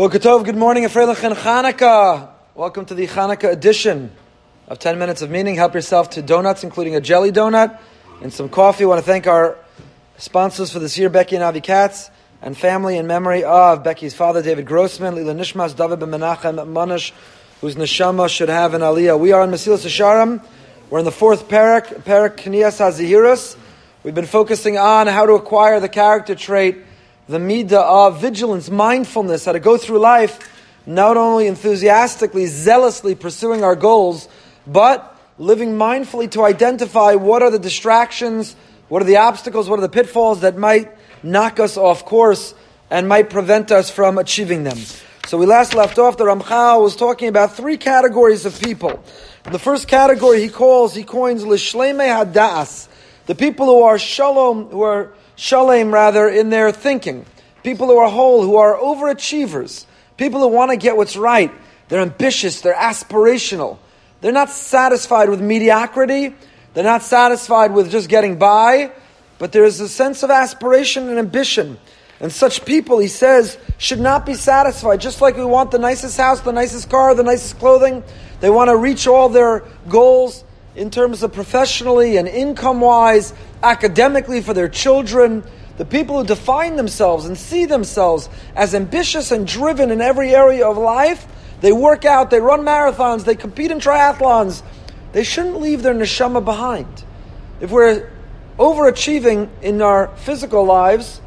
Boker Tov, good morning, Freilich and Chanukah. Welcome to the Chanukah edition of 10 Minutes of Meaning. Help yourself to donuts, including a jelly donut and some coffee. I want to thank our sponsors for this year, Becky and Avi Katz, and family in memory of Becky's father, David Grossman, Lila Nishmas, David Ben Menachem Manish, whose neshama should have an aliyah. We are in Mesilas Yesharim. We're in the fourth parak, parak Knias HaZehirus. We've been focusing on how to acquire the character trait, the midah of vigilance, mindfulness, how to go through life, not only enthusiastically, zealously pursuing our goals, but living mindfully to identify what are the distractions, what are the obstacles, what are the pitfalls that might knock us off course and might prevent us from achieving them. So we last left off, the Ramchal was talking about three categories of people. The first category he calls, he coins, Lishleme Hadas, the people who are shalom, who are shalom rather, in their thinking. People who are whole, who are overachievers. People who want to get what's right. They're ambitious, they're aspirational. They're not satisfied with mediocrity. They're not satisfied with just getting by, but there is a sense of aspiration and ambition. And such people, he says, should not be satisfied. Just like we want the nicest house, the nicest car, the nicest clothing, they want to reach all their goals in terms of professionally and income wise, academically for their children. The people who define themselves and see themselves as ambitious and driven in every area of life, they work out, they run marathons, they compete in triathlons. They shouldn't leave their neshama behind. If we're overachieving in our physical lives,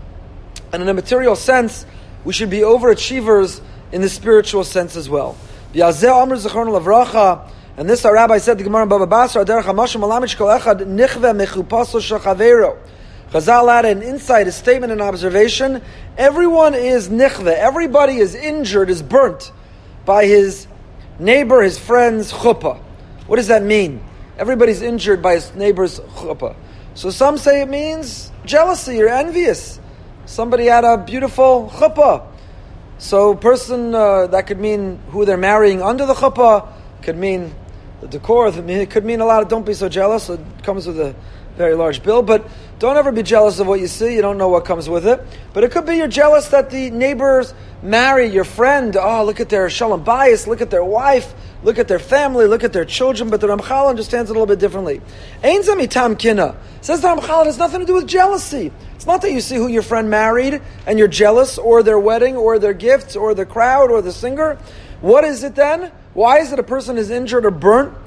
and in a material sense, we should be overachievers in the spiritual sense as well. And this our rabbi said the Gemara Baba Basra, Derech HaMashim Alamich Kol Echad Nichve Mechupaso Shachavero. Chazal had an insight, a statement, an observation. Everyone is nichve. Everybody is injured, is burnt by his neighbor, his friend's chuppah. What does that mean? Everybody's injured by his neighbor's chuppah. So some say it means jealousy, you're envious. Somebody had a beautiful chuppah. So, person uh, that could mean who they're marrying under the chuppah, could mean the decor, it could mean a lot of don't be so jealous. It comes with a very large bill, but don't ever be jealous of what you see. You don't know what comes with it. But it could be you're jealous that the neighbors marry your friend. Oh, look at their shalom bayis, look at their wife, look at their family, look at their children. But the Ramchal understands it a little bit differently. Ein zamitam kina. Says the Ramchal, it has nothing to do with jealousy. It's not that you see who your friend married and you're jealous, or their wedding, or their gifts, or the crowd, or the singer. What is it then? Why is it a person is injured or burnt?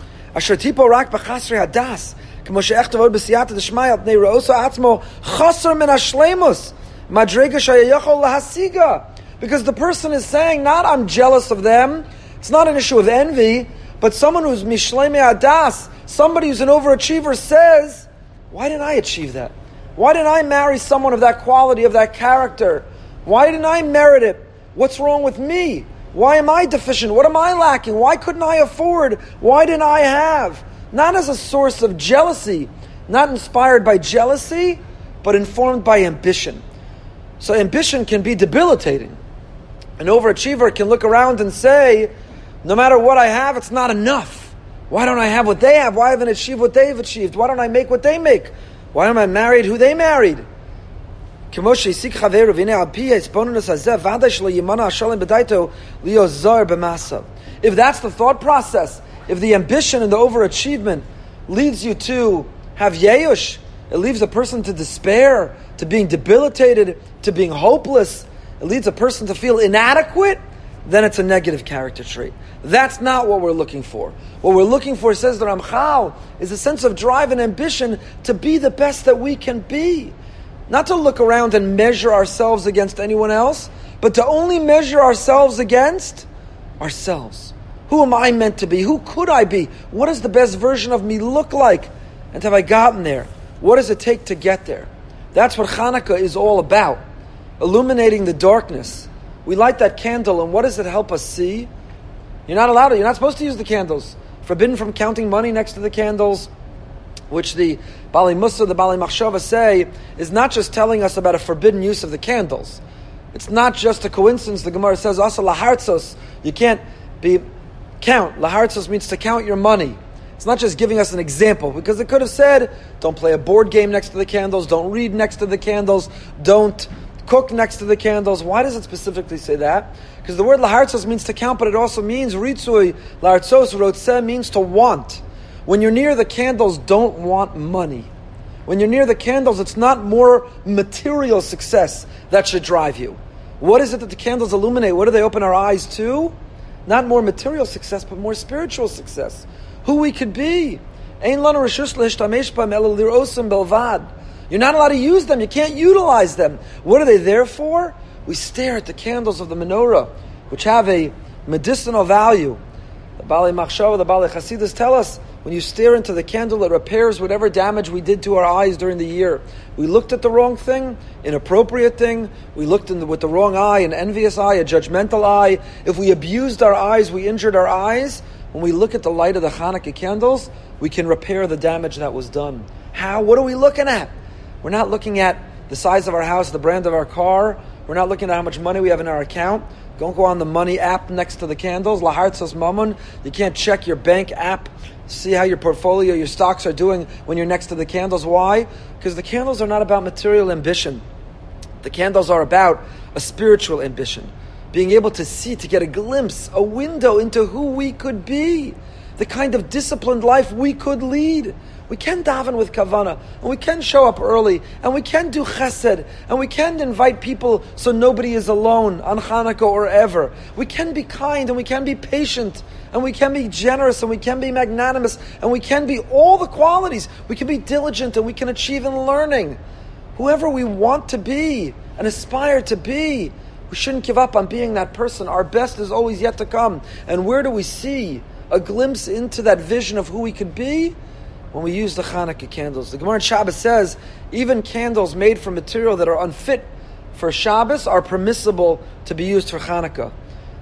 Because the person is saying, not I'm jealous of them. It's not an issue of envy. But someone who's mishleme adas, somebody who's an overachiever says, why didn't I achieve that? Why didn't I marry someone of that quality, of that character? Why didn't I merit it? What's wrong with me? Why am I deficient? What am I lacking? Why couldn't I afford? Why didn't I have? not as a source of jealousy, not inspired by jealousy, but informed by ambition. So ambition can be debilitating. An overachiever can look around and say, no matter what I have, it's not enough. Why don't I have what they have? Why haven't I achieved what they've achieved? Why don't I make what they make? Why am I married who they married? If that's the thought process, if the ambition and the overachievement leads you to have yeyush, it leaves a person to despair, to being debilitated, to being hopeless, it leads a person to feel inadequate, then it's a negative character trait. That's not what we're looking for. What we're looking for, says the Ramchal, is a sense of drive and ambition to be the best that we can be. Not to look around and measure ourselves against anyone else, but to only measure ourselves against ourselves. Who am I meant to be? Who could I be? What does the best version of me look like? And have I gotten there? What does it take to get there? That's what Hanukkah is all about. Illuminating the darkness. We light that candle, and what does it help us see? You're not allowed to, you're not supposed to use the candles. Forbidden from counting money next to the candles, which the Baalei Mussar, the Baalei Machshava say, is not just telling us about a forbidden use of the candles. It's not just a coincidence. The Gemara says, also lahartzos, you can't be count. Lahartzos means to count your money. It's not just giving us an example, because it could have said, don't play a board game next to the candles, don't read next to the candles, don't cook next to the candles. Why does it specifically say that? Because the word lahartzos means to count, but it also means ritzui. Lahartzos rotzeh means to want. When you're near the candles, don't want money. When you're near the candles, it's not more material success that should drive you. What is it that the candles illuminate? What do they open our eyes to? Not more material success, but more spiritual success. Who we could be. You're not allowed to use them. You can't utilize them. What are they there for? We stare at the candles of the menorah, which have a medicinal value. The Baalei Machshava, the Baalei Chasidus tell us when you stare into the candle, it repairs whatever damage we did to our eyes during the year. We looked at the wrong thing, inappropriate thing. We looked the, with the wrong eye, an envious eye, a judgmental eye. If we abused our eyes, we injured our eyes. When we look at the light of the Hanukkah candles, we can repair the damage that was done. How? What are we looking at? We're not looking at the size of our house, the brand of our car. We're not looking at how much money we have in our account. Don't go on the money app next to the candles. Lahartzos mammon. You can't check your bank app, see how your portfolio, your stocks are doing when you're next to the candles. Why? Because the candles are not about material ambition. The candles are about a spiritual ambition. Being able to see, to get a glimpse, a window into who we could be, the kind of disciplined life we could lead. We can daven with kavana, and we can show up early, and we can do chesed, and we can invite people so nobody is alone on Hanukkah or ever. We can be kind, and we can be patient, and we can be generous, and we can be magnanimous, and we can be all the qualities. We can be diligent, and we can achieve in learning. Whoever we want to be and aspire to be, we shouldn't give up on being that person. Our best is always yet to come. And where do we see a glimpse into that vision of who we could be? when we use the Hanukkah candles. The Gemara in Shabbos says even candles made from material that are unfit for Shabbos are permissible to be used for Hanukkah.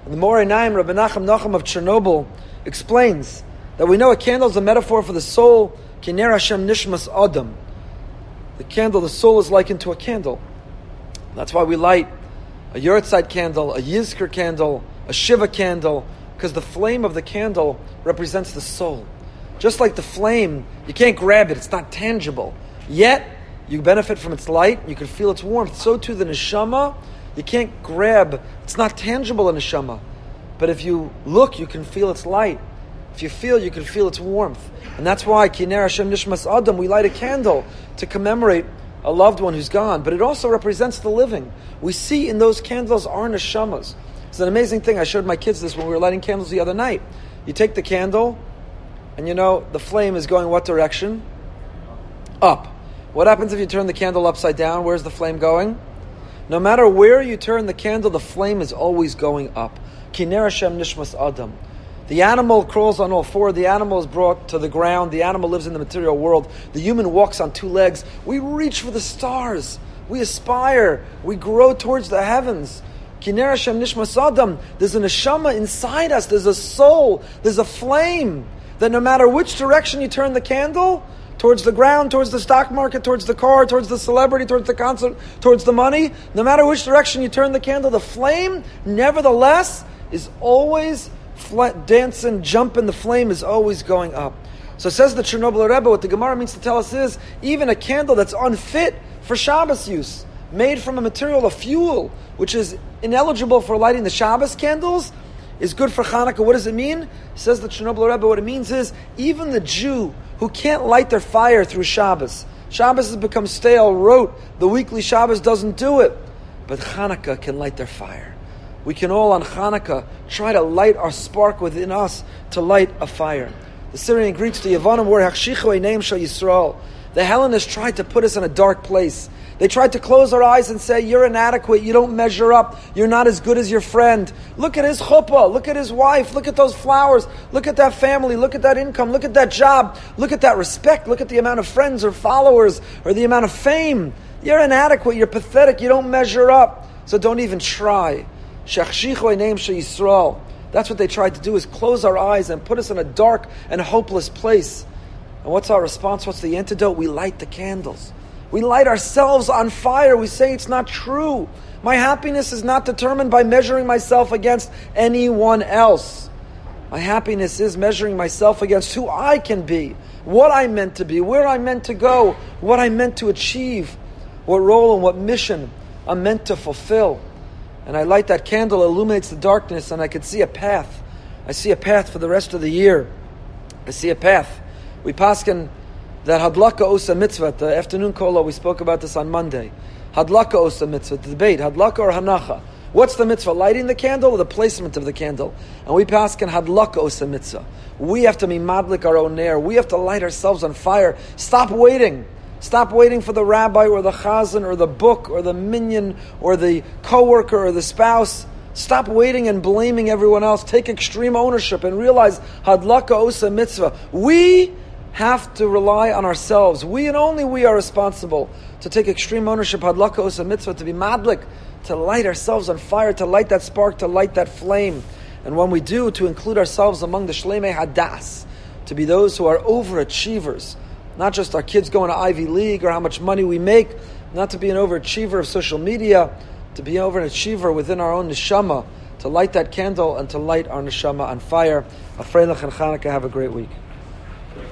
And the Meor Einayim, Rabbi Nachum Nachum of Chernobyl, explains that we know a candle is a metaphor for the soul, Kiner Hashem Nishmas Adam. The candle, the soul is likened to a candle. That's why we light a Yurtzeit candle, a Yizkor candle, a Shiva candle, because the flame of the candle represents the soul. Just like the flame, you can't grab it, it's not tangible. Yet, you benefit from its light, you can feel its warmth. So too the neshama, you can't grab, it's not tangible in neshama. But if you look, you can feel its light. If you feel, you can feel its warmth. And that's why, Kiner Hashem Nishmas Adam, we light a candle to commemorate a loved one who's gone. But it also represents the living. We see in those candles our neshamas. It's an amazing thing. I showed my kids this when we were lighting candles the other night. You take the candle, and you know the flame is going what direction? Up. What happens if you turn the candle upside down? Where's the flame going? No matter where you turn the candle, the flame is always going up. Kiner Hashem Nishmas Adam. The animal crawls on all four. The animal is brought to the ground. The animal lives in the material world. The human walks on two legs. We reach for the stars. We aspire. We grow towards the heavens. Kiner Hashem Nishmas Adam. There's a neshama inside us. There's a soul. There's a flame that no matter which direction you turn the candle, towards the ground, towards the stock market, towards the car, towards the celebrity, towards the concert, towards the money, no matter which direction you turn the candle, the flame, nevertheless, is always flat, dancing, jumping, the flame is always going up. So says the Chernobyl Rebbe, what the Gemara means to tell us is, even a candle that's unfit for Shabbos use, made from a material, of fuel, which is ineligible for lighting the Shabbos candles, is good for Hanukkah. What does it mean? Says the Chernobyl Rebbe, what it means is even the Jew who can't light their fire through Shabbos, Shabbos has become stale, rote, the weekly Shabbos doesn't do it. But Hanukkah can light their fire. We can all on Hanukkah try to light our spark within us to light a fire. The Syrian Greeks, the Yavanim were Hakshichu name Shal Yisrael. The Hellenists tried to put us in a dark place. They tried to close our eyes and say, You're inadequate, you don't measure up, you're not as good as your friend. Look at his chuppah, look at his wife, look at those flowers, look at that family, look at that income, look at that job, look at that respect, look at the amount of friends or followers or the amount of fame. You're inadequate, you're pathetic, you don't measure up, so don't even try. That's what they tried to do is close our eyes and put us in a dark and hopeless place. And what's our response? What's the antidote? We light the candles. We light ourselves on fire. We say it's not true. My happiness is not determined by measuring myself against anyone else. My happiness is measuring myself against who I can be, what I'm meant to be, where I'm meant to go, what I'm meant to achieve, what role and what mission I'm meant to fulfill. And I light that candle, illuminates the darkness, and I can see a path. I see a path for the rest of the year. I see a path. We paskin that hadlaka osa mitzvah, the afternoon kola, we spoke about this on Monday. Hadlaka osa mitzvah, the debate, hadlaka or hanacha. What's the mitzvah? Lighting the candle or the placement of the candle? And we paskin hadlaka osa mitzvah. We have to be madlik our own air. We have to light ourselves on fire. Stop waiting. Stop waiting for the rabbi or the chazan or the book or the minyan or the coworker or the spouse. Stop waiting and blaming everyone else. Take extreme ownership and realize hadlaka osa mitzvah. We have to rely on ourselves. We and only we are responsible to take extreme ownership, hadlaka osa mitzvah, to be madlik, to light ourselves on fire, to light that spark, to light that flame. And when we do, to include ourselves among the shlemei hadas, to be those who are overachievers. Not just our kids going to Ivy League or how much money we make, not to be an overachiever of social media, to be an overachiever within our own neshama, to light that candle and to light our neshama on fire. Afreilach and Chanukah, have a great week.